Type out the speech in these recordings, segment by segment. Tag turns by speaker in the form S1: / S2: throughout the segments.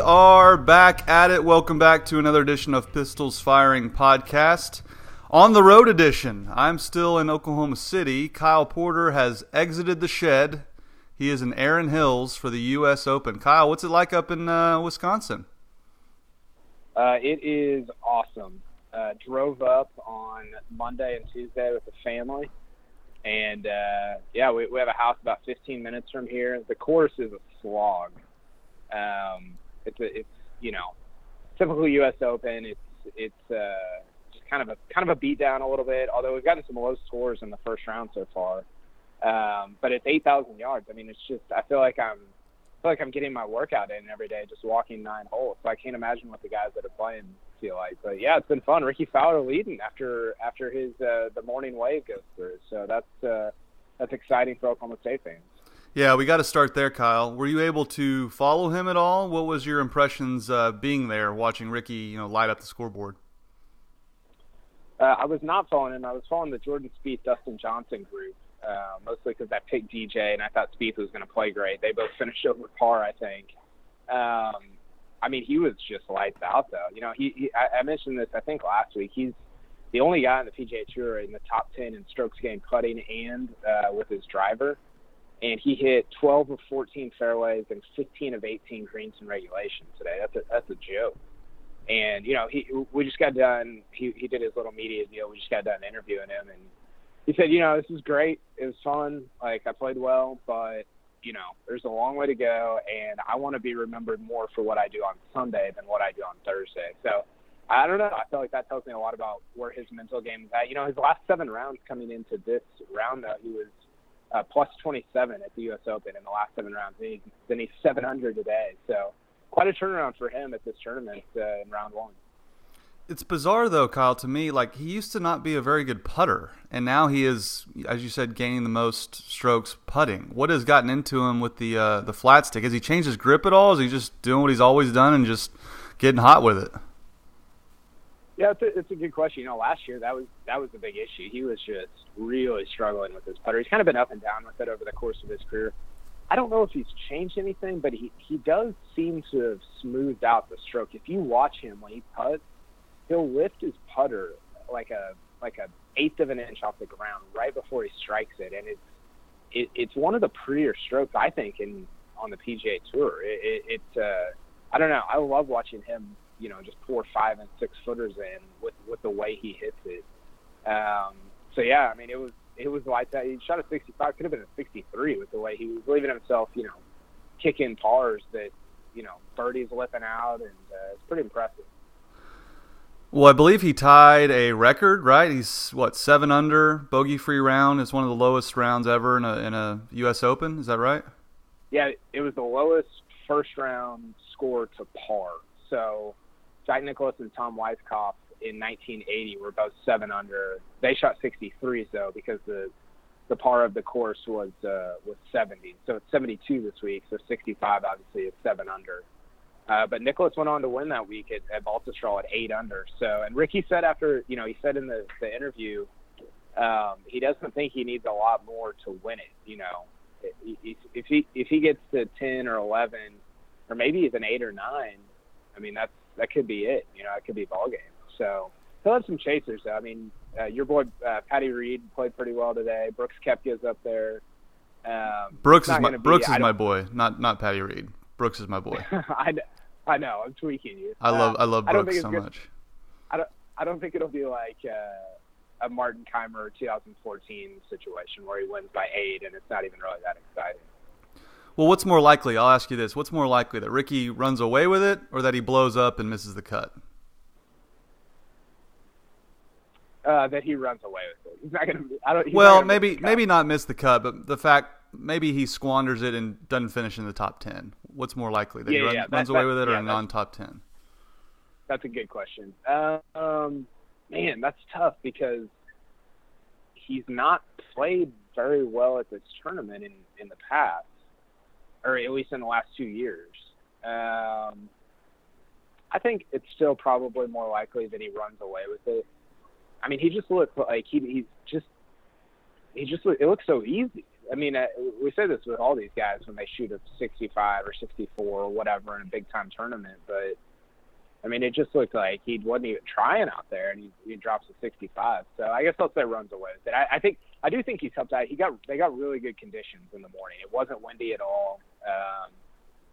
S1: We are back at it. Welcome back to another edition of Pistols Firing Podcast. On the road edition, I'm still in Oklahoma City. Kyle Porter has exited the shed. He is in Erin Hills for the U.S. Open. Kyle, what's it like up in uh, Wisconsin?
S2: Uh, it is awesome. Uh, drove up on Monday and Tuesday with the family and uh, yeah, we, we have a house about 15 minutes from here. The course is a slog. Um, it's a, it's you know, typical U.S. Open. It's it's uh, just kind of a kind of a beat down a little bit. Although we've gotten some low scores in the first round so far. Um, but it's 8,000 yards. I mean, it's just I feel like I'm I feel like I'm getting my workout in every day, just walking nine holes. So I can't imagine what the guys that are playing feel like. But yeah, it's been fun. Rickie Fowler leading after after his uh, the morning wave goes through. So that's uh, that's exciting for Oklahoma State fans.
S1: Yeah, we got to start there, Kyle. Were you able to follow him at all? What was your impressions uh, being there, watching Rickie, you know, light up the scoreboard?
S2: Uh, I was not following him. I was following the Jordan Spieth, Dustin Johnson group, uh, mostly because I picked DJ and I thought Spieth was going to play great. They both finished over par, I think. Um, I mean, he was just lights out though. You know, he, he I, I mentioned this I think last week. He's the only guy in the PGA Tour in the top ten in strokes gained putting and uh, with his driver, and he hit 12 of 14 fairways and 15 of 18 greens in regulation today. That's a that's a joke. And you know, he we just got done. He he did his little media deal. We just got done interviewing him, and he said, you know, this is great. It was fun. Like I played well, but you know, there's a long way to go, and I want to be remembered more for what I do on Sunday than what I do on Thursday. So I don't know. I feel like that tells me a lot about where his mental game is at. You know, his last seven rounds coming into this round, though, he was uh, plus 27 at the U.S. Open in the last seven rounds. And he, then he's 700 today. So quite a turnaround for him at this tournament uh, in round one.
S1: It's bizarre though, Kyle. To me, like he used to not be a very good putter, and now he is, as you said, gaining the most strokes putting. What has gotten into him with the uh, the flat stick? Has he changed his grip at all? Is he just doing what he's always done and just getting hot with it?
S2: Yeah, it's a, it's a good question. You know, last year that was that was the big issue. He was just really struggling with his putter. He's kind of been up and down with it over the course of his career. I don't know if he's changed anything, but he he does seem to have smoothed out the stroke. If you watch him when he puts he'll lift his putter like a like a eighth of an inch off the ground right before he strikes it, and it's it, it's one of the prettier strokes I think in on the PGA Tour. It, it, it uh, I don't know. I love watching him. You know, just pour five and six footers in with with the way he hits it. Um, so yeah, I mean, it was it was like that. He shot a 65, could have been a 63 with the way he was leaving himself. You know, kicking pars that you know birdies lipping out, and uh, it's pretty impressive.
S1: Well, I believe he tied a record, right? He's what seven under, bogey free round is one of the lowest rounds ever in a in a U.S. Open. Is that right?
S2: Yeah, it was the lowest first round score to par. So, Jack Nicklaus and Tom Weiskopf in 1980 were both seven under. They shot 63 though because the the par of the course was uh, was 70. So it's 72 this week. So 65 obviously is seven under. Uh, but Nicklaus went on to win that week at, at Baltusrol at eight under. So, and Rickie said after, you know, he said in the, the interview, um, he doesn't think he needs a lot more to win it. You know, if he if he gets to ten or eleven, or maybe even eight or nine, I mean that's that could be it. You know, it could be a ball game. So he'll have some chasers. Though. I mean, uh, your boy uh, Patty Reed played pretty well today. Brooks Koepka's up there. Um,
S1: Brooks is my be, Brooks is my boy, not not Patty Reed. Brooks is my boy.
S2: I, I know. I'm tweaking you.
S1: I love I love Brooks I so much.
S2: I don't I don't think it'll be like uh, a Martin Kaymer 2014 situation where he wins by eight and it's not even really that exciting.
S1: Well, what's more likely? I'll ask you this: What's more likely that Rickie runs away with it, or that he blows up and misses the cut?
S2: Uh, that he runs away with it. He's not gonna. I don't.
S1: Well, maybe maybe not miss the cut, but the fact maybe he squanders it and doesn't finish in the top ten. What's more likely that
S2: yeah,
S1: he run,
S2: yeah,
S1: runs
S2: that,
S1: away with it
S2: yeah,
S1: or a non-top ten?
S2: That's a good question. Um, man, that's tough because he's not played very well at this tournament in in the past, or at least in the last two years. Um, I think it's still probably more likely that he runs away with it. I mean, he just looks like he he's just he just it looks so easy. I mean, uh, we say this with all these guys when they shoot a 65 or 64 or whatever in a big time tournament, but I mean, it just looked like he wasn't even trying out there, and he, he drops a 65. So I guess I'll say runs away with it. I, I think I do think he's helped out. He got they got really good conditions in the morning. It wasn't windy at all. Um,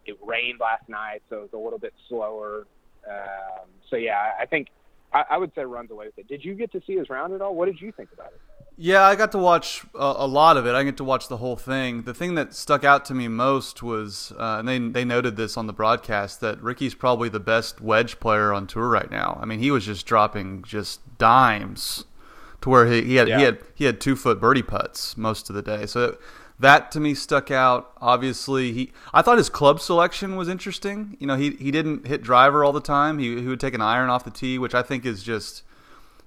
S2: it rained last night, so it was a little bit slower. Um, so yeah, I think I, I would say runs away with it. Did you get to see his round at all? What did you think about it?
S1: Yeah, I got to watch a, a lot of it. I get to watch the whole thing. The thing that stuck out to me most was, uh, and they they noted this on the broadcast that Rickie's probably the best wedge player on tour right now. I mean, he was just dropping just dimes to where he, he had
S2: Yeah.
S1: he had he had two foot birdie putts most of the day. So that to me stuck out. Obviously, he I thought his club selection was interesting. You know, he he didn't hit driver all the time. He he would take an iron off the tee, which I think is just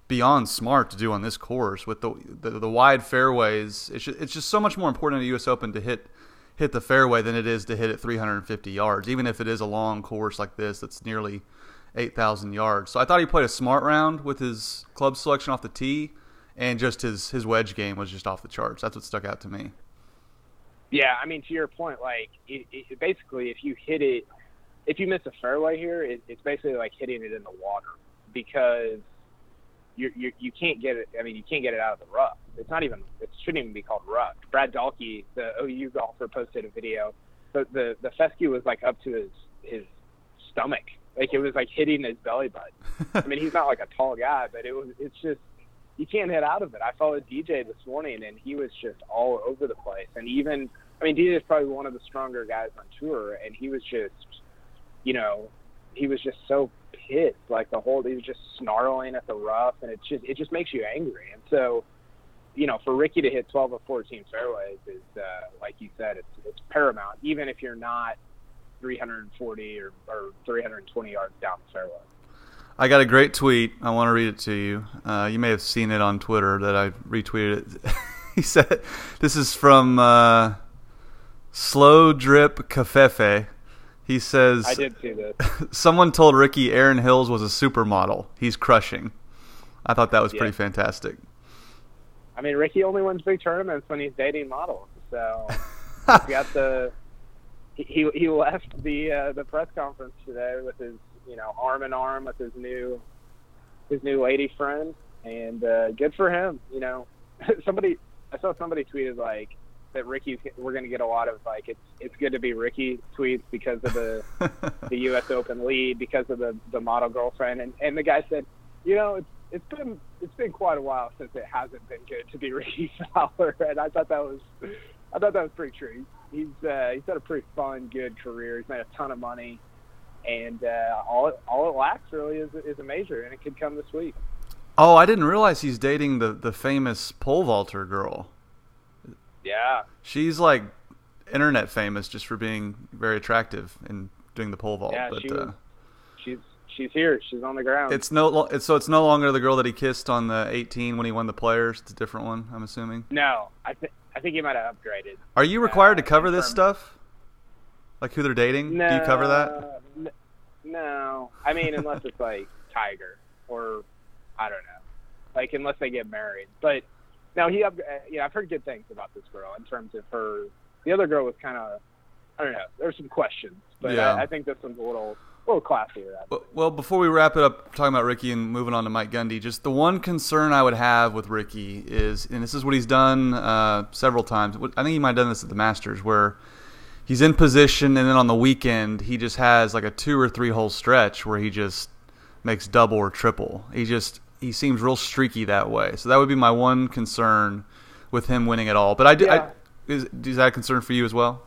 S1: beyond smart to do on this course with the the, the wide fairways. It's just, it's just so much more important at U.S. Open to hit hit the fairway than it is to hit it 350 yards, even if it is a long course like this that's nearly 8,000 yards. So I thought he played a smart round with his club selection off the tee, and just his his wedge game was just off the charts. That's what stuck out to me.
S2: Yeah, I mean, to your point, like it, it, basically, if you hit it, if you miss a fairway here, it, it's basically like hitting it in the water because you you you can't get it. I mean, you can't get it out of the rough. It's not even. It shouldn't even be called rough. Brad Dalke, the OU golfer, posted a video. But the the fescue was like up to his his stomach. Like it was like hitting his belly button. I mean, he's not like a tall guy, but it was. It's just you can't hit out of it. I followed DJ this morning, and he was just all over the place. And even, I mean, DJ is probably one of the stronger guys on tour, and he was just, you know, he was just so pissed. Like the whole, he was just snarling at the rough, and it just, it just makes you angry. And so, you know, for Rickie to hit 12 or 14 fairways is, uh, like you said, it's it's paramount. Even if you're not 340 or, or 320 yards down the fairway.
S1: I got a great tweet. I want to read it to you. Uh, you may have seen it on Twitter that I retweeted it. he said, "This is from uh, Slow Drip Cafefe." He says,
S2: I did see this.
S1: Someone told Rickie Erin Hills was a supermodel. He's crushing. I thought that was
S2: Yeah.
S1: pretty fantastic.
S2: I mean, Rickie only wins big tournaments when he's dating models. So he's got the he he he left the uh, the press conference today with his you know arm in arm with his new his new lady friend, and uh, good for him. You know, somebody I saw somebody tweeted like that Rickie's we're going to get a lot of like it's it's good to be Rickie tweets because of the the U.S. Open lead because of the the model girlfriend, and and the guy said, you know, it's it's been it's been quite a while since it hasn't been good to be Rickie Fowler, and I thought that was I thought that was pretty true. He's uh, he's had a pretty fun, good career. He's made a ton of money, and uh, all it, all it lacks really is is a major, and it could come this week.
S1: oh, I didn't realize he's dating the the famous pole vaulter girl.
S2: Yeah,
S1: She's like internet famous just for being very attractive and doing the pole vault.
S2: Yeah,
S1: but
S2: she
S1: uh,
S2: was- she's she's here. She's on the ground.
S1: it's no it's, so it's no longer the girl that he kissed on the 18 when he won the Players. It's a different one, I'm assuming.
S2: no, I think I think he might have upgraded.
S1: Are you required to
S2: Uh,
S1: cover this stuff? Like who they're dating?
S2: No,
S1: Do you cover that?
S2: No, I mean unless it's like Tiger or I don't know, like unless they get married. But now he. uh, Yeah, I've heard good things about this girl in terms of her. The other girl was kind of, I don't know. There's some questions, but
S1: Yeah.
S2: I, I think this one's a little, a little classier.
S1: Well- Well, before we wrap it up, talking about Rickie and moving on to Mike Gundy, just the one concern I would have with Rickie is, and this is what he's done uh, several times. I think he might have done this at the Masters, where he's in position, and then on the weekend he just has like a two or three hole stretch where he just makes double or triple. He just he seems real streaky that way. So that would be my one concern with him winning it all. But I, do,
S2: Yeah.
S1: I is, is that a concern for you as well?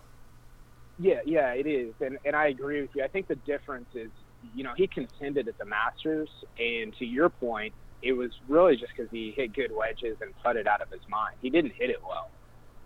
S2: Yeah, yeah, it is, and and I agree with you. I think the difference is, you know, he contended at the Masters, and to your point, it was really just because he hit good wedges and putted out of his mind. He didn't hit it well,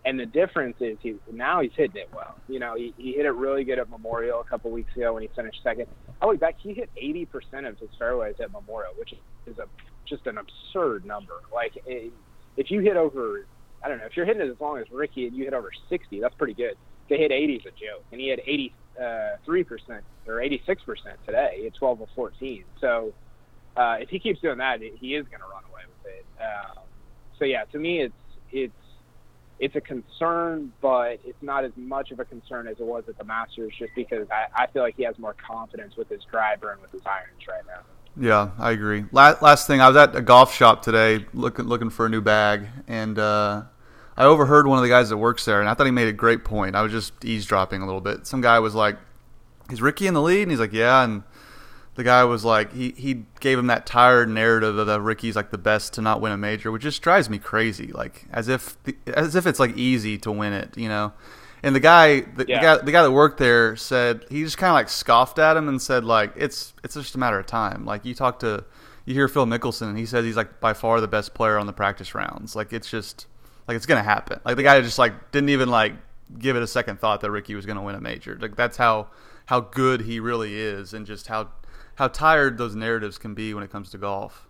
S2: and the difference is he now he's hitting it well. You know, he, he hit it really good at Memorial a couple weeks ago when he finished second. I look back, he hit 80% of his fairways at Memorial, which is a just an absurd number. Like eh, if you hit over, I don't know, if you're hitting it as long as Rickie and you hit over 60, that's pretty good to hit 80 is a joke, and he had 83 percent or 86 percent today at 12 or 14. So uh, if he keeps doing that, he is going to run away with it. Um, so yeah, to me, it's it's it's a concern, but it's not as much of a concern as it was at the Masters, just because I, I feel like he has more confidence with his driver and with his irons right now.
S1: Yeah, I agree. Last, last thing, I was at a golf shop today looking looking for a new bag, and uh, I overheard one of the guys that works there, and I thought he made a great point. I was just eavesdropping a little bit. Some guy was like, "Is Rickie in the lead?" And he's like, "Yeah." And the guy was like, he he gave him that tired narrative of that Rickie's like the best to not win a major, which just drives me crazy. Like as if the, as if it's like easy to win it, you know. And the guy, the, yeah. the guy, the guy that worked there said he just kind of like scoffed at him and said like it's it's just a matter of time. Like you talk to, you hear Phil Mickelson, and he says he's like by far the best player on the practice rounds. Like it's just like it's gonna happen. Like the guy just like didn't even like give it a second thought that Rickie was gonna win a major. Like that's how how good he really is, and just how how tired those narratives can be when it comes to golf.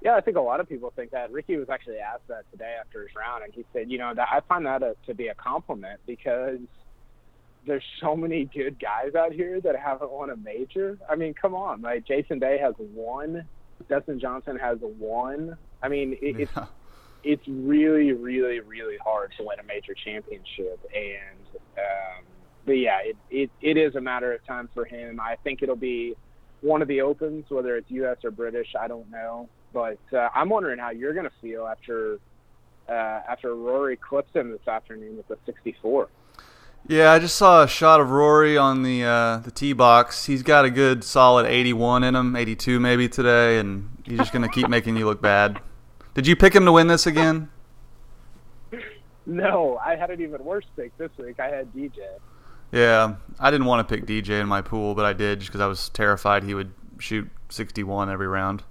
S2: Yeah, I think a lot of people think that. Rickie was actually asked that today after his round, and he said, you know, that I find that a, to be a compliment because there's so many good guys out here that haven't won a major. I mean, come on, like Jason Day has one, Dustin Johnson has one. I mean, it, yeah. it's it's really, really, really hard to win a major championship, and um, but yeah, it, it it is a matter of time for him. I think it'll be one of the opens, whether it's U.S. or British. I don't know, but uh, I'm wondering how you're going to feel after uh, after Rory clips him this afternoon with the 64.
S1: Yeah, I just saw a shot of Rory on the uh, the tee box. He's got a good solid 81 in him, 82 maybe today, and he's just going to keep making you look bad. Did you pick him to win this again?
S2: No, I had an even worse pick this week. I had DJ.
S1: Yeah, I didn't want to pick DJ in my pool, but I did just because I was terrified he would shoot 61 every round.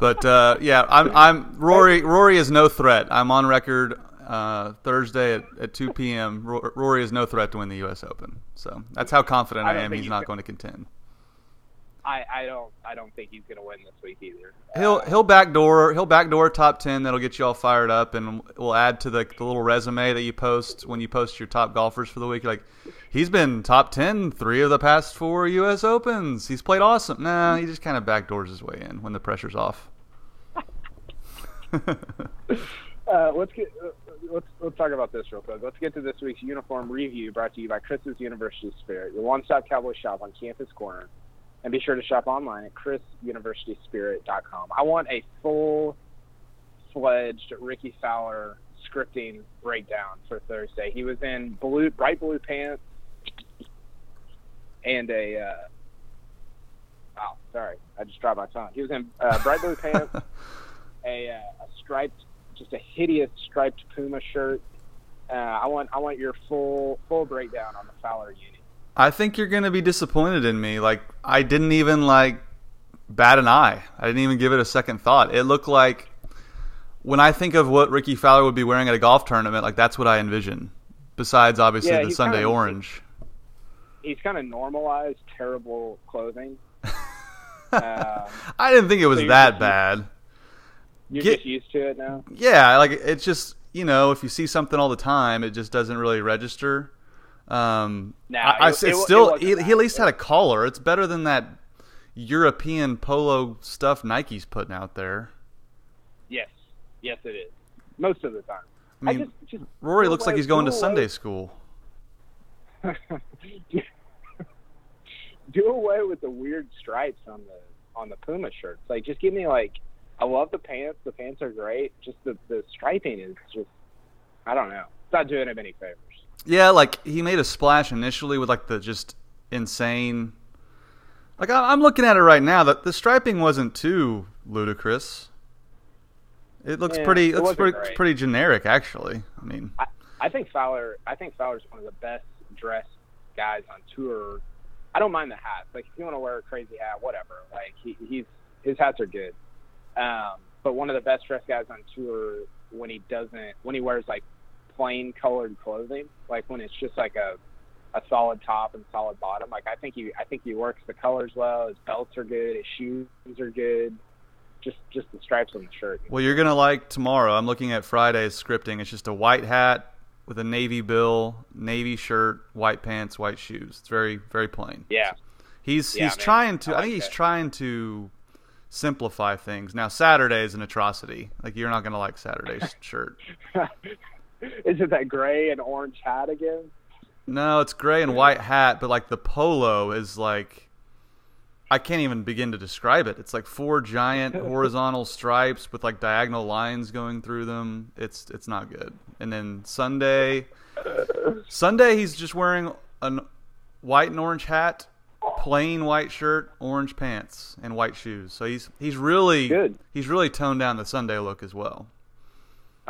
S1: but uh, yeah, I'm, I'm Rory. Rory is no threat. I'm on record uh, Thursday at, at 2 p.m. Rory is no threat to win the U.S. Open. So that's how confident I, I am. He's not going to contend.
S2: I, I don't I don't think he's going to win this week either.
S1: He'll uh, he'll backdoor he'll backdoor top ten. That'll get you all fired up, and we'll add to the, the little resume that you post when you post your top golfers for the week. Like he's been top 10 three of the past four U.S. Opens. He's played awesome. Nah, he just kind of backdoors his way in when the pressure's off.
S2: uh, let's get uh, let's let's talk about this real quick. Let's get to this week's uniform review brought to you by Chris's University Spirit, your one-stop cowboy shop on Campus Corner and be sure to shop online at chrisuniversityspirit.com. I want a full fledged Rickie Fowler scripting breakdown for Thursday. He was in blue, bright blue pants and a. Uh, oh, sorry, I just dropped my phone. He was in uh, bright blue pants, a, uh, a striped, just a hideous striped Puma shirt. Uh, I want I want your full full breakdown on the Fowler uni.
S1: I think you're going to be disappointed in me. Like I didn't even like bat an eye. I didn't even give it a second thought. It looked like when I think of what Rickie Fowler would be wearing at a golf tournament, like that's what I envision. Besides, obviously, yeah, the Sunday kind of, orange.
S2: He's kind of normalized terrible clothing. um,
S1: I didn't think it was so that bad.
S2: You're Get, just used to it now.
S1: Yeah, like it's just you know if you see something all the time, it just doesn't really register. Um,
S2: nah, I,
S1: I, it, it's still it he, he, at least had a collar. It's better than that European polo stuff Nike's putting out there.
S2: Yes, yes, it is. Most of the time.
S1: I mean, I just, just Rory looks like he's going to Sunday school.
S2: do away with the weird stripes on the on the Puma shirts. Like, just give me like, I love the pants. The pants are great. Just the the striping is just, I don't know. It's not doing him any favors.
S1: Yeah, like he made a splash initially with like the just insane. Like I'm looking at it right now. That the striping wasn't too ludicrous. It looks yeah, pretty. It looks pretty, pretty generic, actually. I mean,
S2: I, I think Fowler. I think Fowler's one of the best dressed guys on tour. I don't mind the hats. Like if you want to wear a crazy hat, whatever. Like he, he's his hats are good. Um, but one of the best dressed guys on tour when he doesn't when he wears like plain colored clothing, like when it's just like a a solid top and solid bottom. Like I think he I think he works the colors well. His belts are good. His shoes are good. Just just the stripes on the shirt.
S1: Well, you're gonna like tomorrow. I'm looking at Friday's scripting. It's just a white hat with a navy bill, navy shirt, white pants, white shoes. It's very very plain.
S2: Yeah.
S1: He's yeah, he's man. trying to. I, like I think he's trying to simplify things. Now Saturday is an atrocity. Like you're not gonna like Saturday's shirt.
S2: is it that gray and orange hat again?
S1: No, it's gray and white hat, but like the polo is like I can't even begin to describe it. It's like four giant horizontal stripes with like diagonal lines going through them. It's it's not good. And then Sunday, Sunday he's just wearing a white and orange hat, plain white shirt, orange pants, and white shoes. So he's he's really
S2: good.
S1: He's really toned down the Sunday look as well.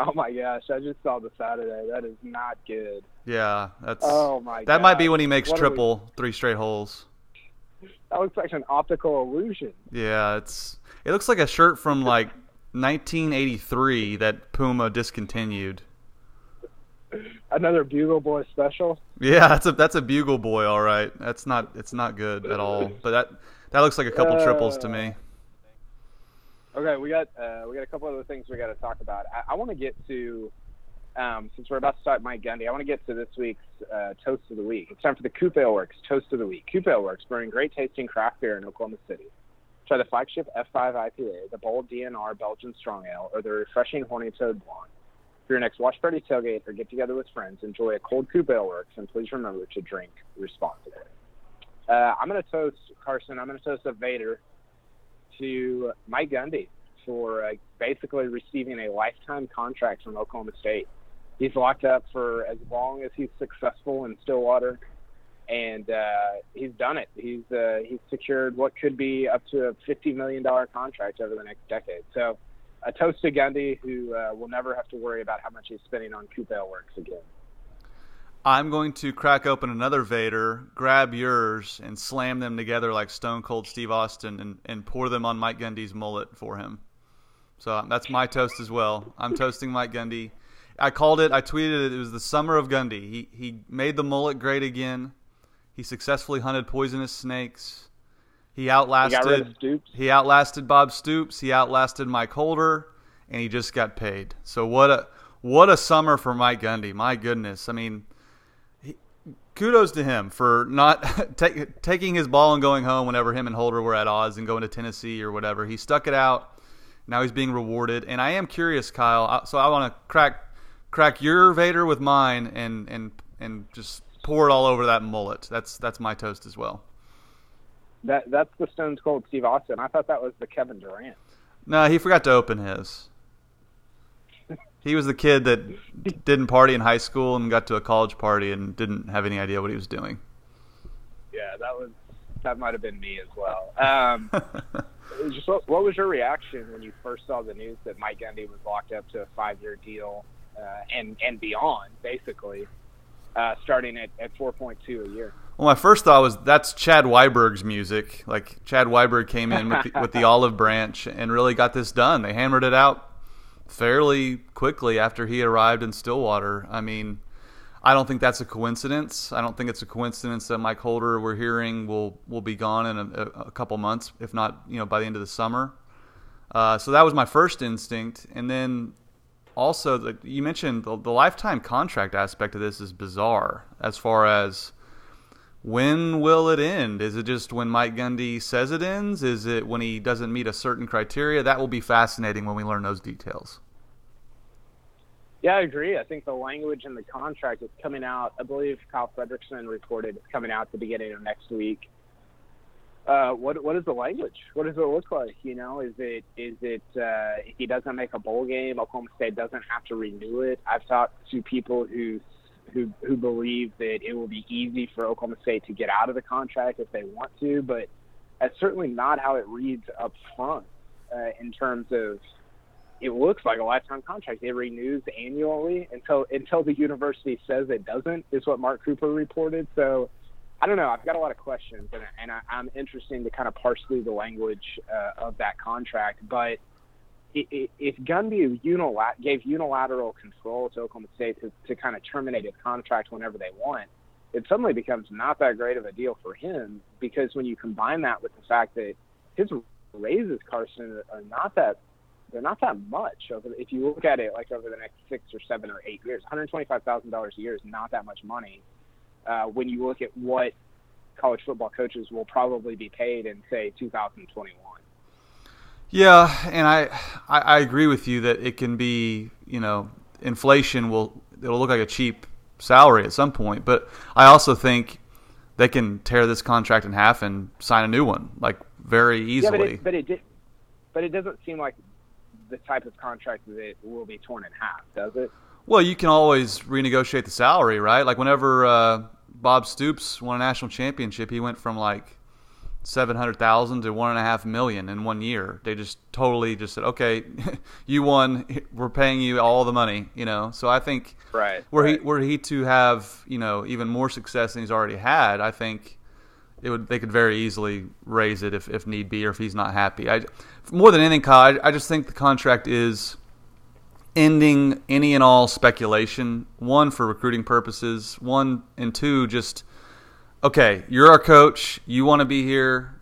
S2: Oh my gosh! I just saw the Saturday. That is not good.
S1: Yeah, that's.
S2: Oh my.
S1: That
S2: gosh.
S1: might be when he makes
S2: What
S1: triple
S2: we-
S1: three straight holes.
S2: That looks like an optical illusion.
S1: Yeah, it's it looks like a shirt from like 1983 that Puma discontinued.
S2: Another Bugle Boy special.
S1: Yeah, that's a that's a bugle boy, all right. That's not it's not good at all. But that that looks like a couple triples to me.
S2: Okay, we got uh, we got a couple other things we got to talk about. I, I want to get to um, since we're about to start Mike Gundy. I want to get to this week's uh, toast of the week. It's time for the Coop Ale Works toast of the week. Coop Ale Works brewing great tasting craft beer in Oklahoma City. Try the flagship F5 IPA, the bold DNR Belgian Strong Ale, or the refreshing Horny Toad Blonde. For your next watch party, tailgate, or get together with friends, enjoy a cold Coop Ale Works, and please remember to drink responsibly. Uh, I'm going to toast Carson. I'm going to toast a Vader to Mike Gundy for uh, basically receiving a lifetime contract from Oklahoma State. He's locked up for as long as he's successful in Stillwater, and uh, he's done it. He's uh, he's secured what could be up to a fifty million dollar contract over the next decade. So, a toast to Gundy, who uh, will never have to worry about how much he's spending on Coop Ale Works again.
S1: I'm going to crack open another Vader, grab yours, and slam them together like Stone Cold Steve Austin, and, and pour them on Mike Gundy's mullet for him. So uh, that's my toast as well. I'm toasting Mike Gundy. I called it. I tweeted it. It was the summer of Gundy. He he made the mullet great again. He successfully hunted poisonous snakes. He
S2: He
S1: outlasted.
S2: Stoops.
S1: He outlasted Bob Stoops. He outlasted Mike Holder, and he just got paid. So what a what a summer for Mike Gundy. My goodness. I mean, he, kudos to him for not take, taking his ball and going home whenever him and Holder were at odds and going to Tennessee or whatever. He stuck it out. Now he's being rewarded, and I am curious, Kyle. So I want to crack crack your Vader with mine and and and just pour it all over that mullet. That's that's my toast as well.
S2: That that's the Stones Cold Steve Austin. I thought that was the Kevin Durant.
S1: No, he forgot to open his. He was the kid that didn't party in high school and got to a college party and didn't have any idea what he was doing.
S2: Yeah, that was that might have been me as well. Um, just what, what was your reaction when you first saw the news that Mike Gundy was locked up to a five-year deal uh, and and beyond, basically, uh, starting at, at 4.2 a year?
S1: Well, my first thought was that's Chad Weiberg's music. Like Chad Weiberg came in with the, with the olive branch and really got this done. They hammered it out fairly quickly after he arrived in Stillwater. I mean, I don't think that's a coincidence. I don't think it's a coincidence that Mike Holder we're hearing will will be gone in a, a couple months, if not you know by the end of the summer. Uh, so that was my first instinct, and then also the, you mentioned the, the lifetime contract aspect of this is bizarre as far as when will it end? Is it just when Mike Gundy says it ends? Is it when he doesn't meet a certain criteria? That will be fascinating when we learn those details.
S2: Yeah, I agree. I think the language in the contract is coming out. I believe Kyle Fredrickson reported it's coming out at the beginning of next week. Uh, what what is the language? What does it look like? You know, is it is it uh, he doesn't make a bowl game, Oklahoma State doesn't have to renew it? I've talked to people who who who believe that it will be easy for Oklahoma State to get out of the contract if they want to, but that's certainly not how it reads up front uh, in terms of it looks like a lifetime contract. It renews annually until until the university says it doesn't. Is what Mark Cooper reported. So I don't know. I've got a lot of questions, and, and I, I'm interested to kind of parse through the language uh, of that contract. But if Gundy gave unilateral control to Oklahoma State to, to kind of terminate his contract whenever they want, it suddenly becomes not that great of a deal for him because when you combine that with the fact that his raises, Carson, are not that they're not that much. Over if you look at it like over the next six or seven or eight years, one hundred twenty-five thousand dollars a year is not that much money. Uh, when you look at what college football coaches will probably be paid in say 2021.
S1: Yeah, and I, I I agree with you that it can be you know inflation will it'll look like a cheap salary at some point, but I also think they can tear this contract in half and sign a new one like very easily.
S2: Yeah, but it, but it did, but it doesn't seem like the type of contract that will be torn in half, does it?
S1: Well, you can always renegotiate the salary, right? Like whenever uh, Bob Stoops won a national championship, he went from like seven hundred thousand to one and a half million in one year. They just totally just said, "Okay, you won. We're paying you all the money." You know. So I think
S2: right
S1: were
S2: right.
S1: he were he to have you know even more success than he's already had, I think it would they could very easily raise it if, if need be or if he's not happy. I more than anything, Kyle, I, I just think the contract is ending any and all speculation. One for recruiting purposes. One and two just okay, you're our coach. You want to be here.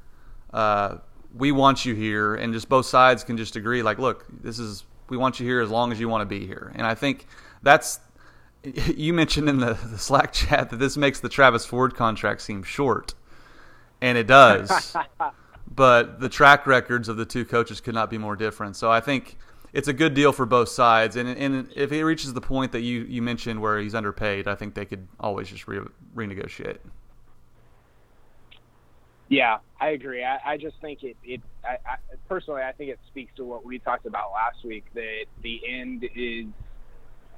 S1: Uh, we want you here, and just both sides can just agree. Like, look, this is we want you here as long as you want to be here. And I think that's you mentioned in the, the Slack chat that this makes the Travis Ford contract seem short, and it does. but the track records of the two coaches could not be more different. So I think it's a good deal for both sides. And, and if he reaches the point that you, you mentioned where he's underpaid, I think they could always just re- renegotiate.
S2: Yeah, I agree. I, I just think it, it I, I, personally, I think it speaks to what we talked about last week that the end is,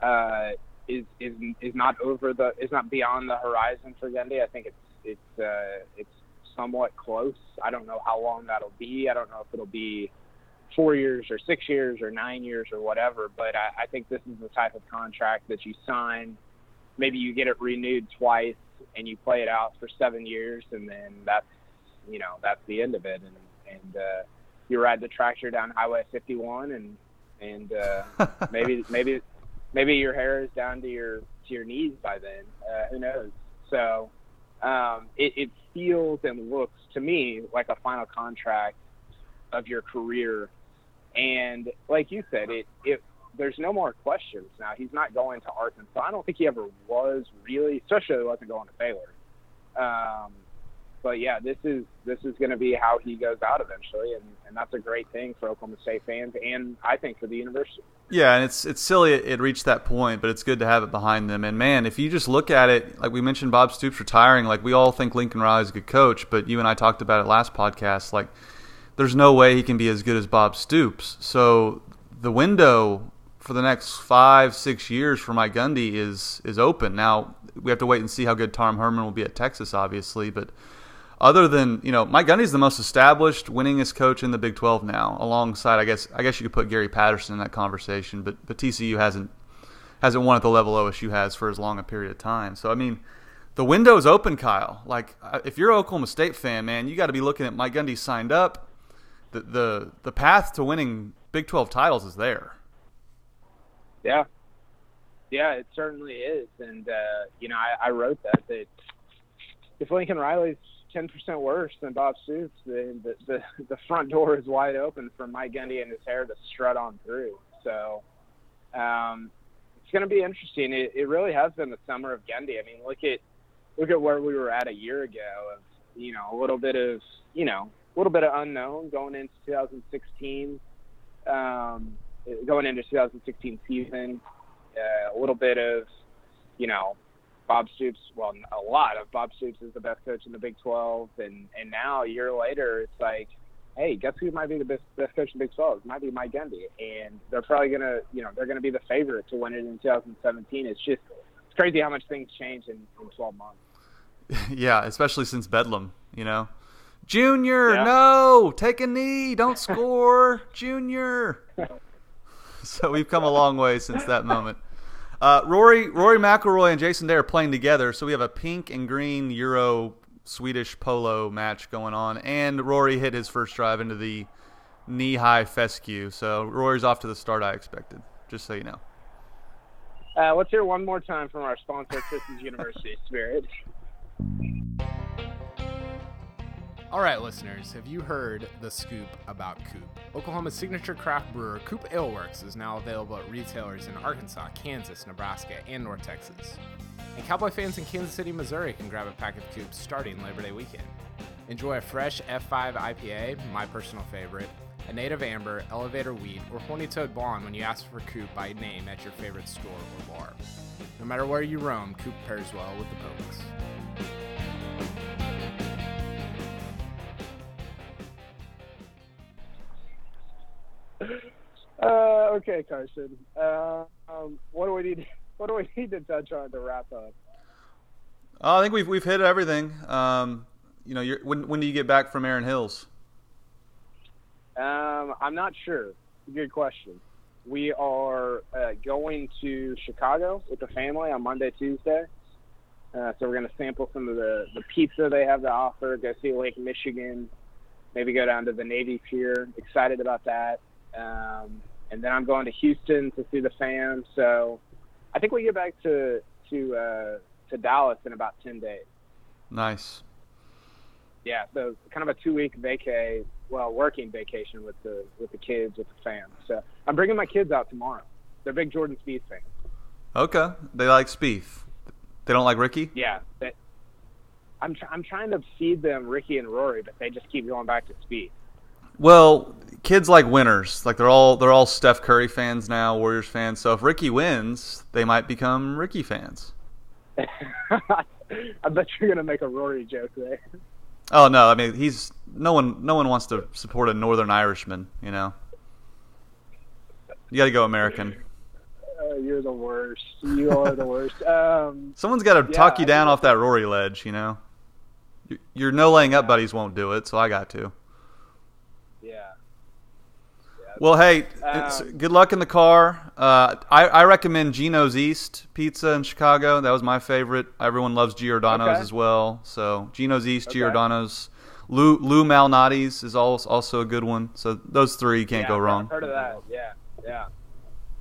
S2: uh, is, is, is not over the, is not beyond the horizon for Gundy. I think it's, it's, uh, it's somewhat close. I don't know how long that'll be. I don't know if it'll be four years or six years or nine years or whatever, but I, I think this is the type of contract that you sign. Maybe you get it renewed twice and you play it out for seven years and then that's you know that's the end of it. And and uh you ride the tractor down highway 51 and and uh maybe maybe maybe your hair is down to your to your knees by then. Uh who knows? So um it, it feels and looks to me like a final contract of your career. And like you said it it there's no more questions. Now he's not going to arkansas. I don't think he ever was really especially wasn't going to baylor. Um but yeah, this is this is going to be how he goes out eventually, and, and that's a great thing for Oklahoma State fans, and I think for the university.
S1: Yeah, and it's it's silly it, it, reached that point, but it's good to have it behind them. And man, if you just look at it, like we mentioned, Bob Stoops retiring, like we all think Lincoln Riley's a good coach, but you and I talked about it last podcast. Like, there's no way he can be as good as Bob Stoops. So the window for the next five six years for Mike Gundy is is open. Now we have to wait and see how good Tom Herman will be at Texas, obviously, but other than you know Mike Gundy's the most established, winningest coach in the Big 12 now. Alongside, I guess I guess you could put Gary Patterson in that conversation, but but TCU hasn't hasn't won at the level OSU has for as long a period of time. So I mean, the window's open, Kyle. Like if you're an Oklahoma State fan, man, you got to be looking at Mike Gundy signed up. The the the path to winning Big 12 titles is there.
S2: Yeah, yeah, it certainly is, and uh, you know I, I wrote that that if Lincoln Riley's ten percent worse than Bob Stoops, then the, the the front door is wide open for Mike Gundy and his hair to strut on through. So um, it's going to be interesting. It, it really has been the summer of Gundy. I mean, look at look at where we were at a year ago. Of you know a little bit of you know a little bit of unknown going into 2016, um, going into 2016 season. Uh, a little bit of you know Bob Stoops, well, a lot of Bob Stoops is the best coach in the Big 12, and and now a year later, it's like, hey, guess who might be the best best coach in the Big 12? It might be Mike Gundy, and they're probably gonna, you know, they're gonna be the favorite to win it in 2017. It's just it's crazy how much things change in, in 12 months.
S1: yeah, especially since Bedlam, you know. Junior, yeah. no, take a knee, don't score, Junior. so we've come a long way since that moment. Uh, Rory Rory McIlroy and Jason Day are playing together, so we have a pink and green Euro Swedish polo match going on, and Rory hit his first drive into the knee high fescue. So Rory's off to the start I expected. Just so you know.
S2: Uh, let's hear one more time from our sponsor, Christians University Spirit.
S3: All right, listeners, have you heard the scoop about Coop? Oklahoma's signature craft brewer, Coop Ale Works, is now available at retailers in Arkansas, Kansas, Nebraska, and North Texas. And Cowboy fans in Kansas City, Missouri can grab a pack of Coops starting Labor Day weekend. Enjoy a fresh F5 IPA, my personal favorite, a native amber, elevator wheat, or horny toad blonde when you ask for Coop by name at your favorite store or bar. No matter where you roam, Coop pairs well with the Pokes.
S2: Okay, Carson. Uh, um, what do we need? What do we need to touch on to wrap up?
S1: Oh, I think we've we've hit everything. Um, you know, you're, when when do you get back from Erin Hills?
S2: Um, I'm not sure. Good question. We are uh, going to Chicago with the family on Monday, Tuesday. Uh, so we're going to sample some of the, the pizza they have to offer, go see Lake Michigan, maybe go down to the Navy Pier. Excited about that. Um, and then I'm going to Houston to see the fam. So I think we get back to to uh, to Dallas in about ten days.
S1: Nice.
S2: Yeah, so kind of a two week vacay, well, working vacation with the with the kids with the fam. So I'm bringing my kids out tomorrow. They're big Jordan Spieth fans.
S1: Okay, they like Spieth. They don't like Rickie.
S2: Yeah, they, I'm tr- I'm trying to feed them Rickie and Rory, but they just keep going back to Spieth.
S1: Well, kids like winners. Like they're all they're all Steph Curry fans now, Warriors fans. So if Rickie wins, they might become Rickie fans.
S2: I bet you're gonna make a Rory joke there.
S1: Oh no, I mean he's no one no one wants to support a Northern Irishman, you know. You got to go American.
S2: Uh, you're the worst. You are the worst. Um,
S1: Someone's got to
S2: Yeah,
S1: talk you down off that Rory ledge, you know. Your- Your no laying up buddies won't do it, so I got to.
S2: yeah.
S1: Well, hey, it's,
S2: Um,
S1: good luck in the car. Uh, I, I recommend Gino's East Pizza in Chicago. That was my favorite. Everyone loves Giordano's
S2: Okay.
S1: as well. So Gino's East,
S2: Okay.
S1: Giordano's. Lou, Lou Malnati's is also, also a good one. So those three you can't
S2: yeah,
S1: go
S2: I've
S1: wrong.
S2: Heard of that? Yeah, yeah,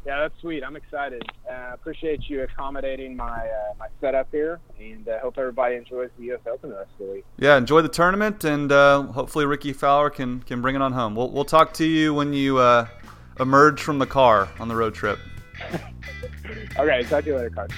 S2: yeah. That's sweet. I'm excited. Uh, appreciate you accommodating my uh, my setup here, and uh, hope everybody enjoys the U.S. Open the rest of the week.
S1: Yeah, enjoy the tournament, and uh, hopefully Rickie Fowler can, can bring it on home. We'll, we'll talk to you when you uh, emerge from the car on the road trip.
S2: Okay, talk to you later, Carson.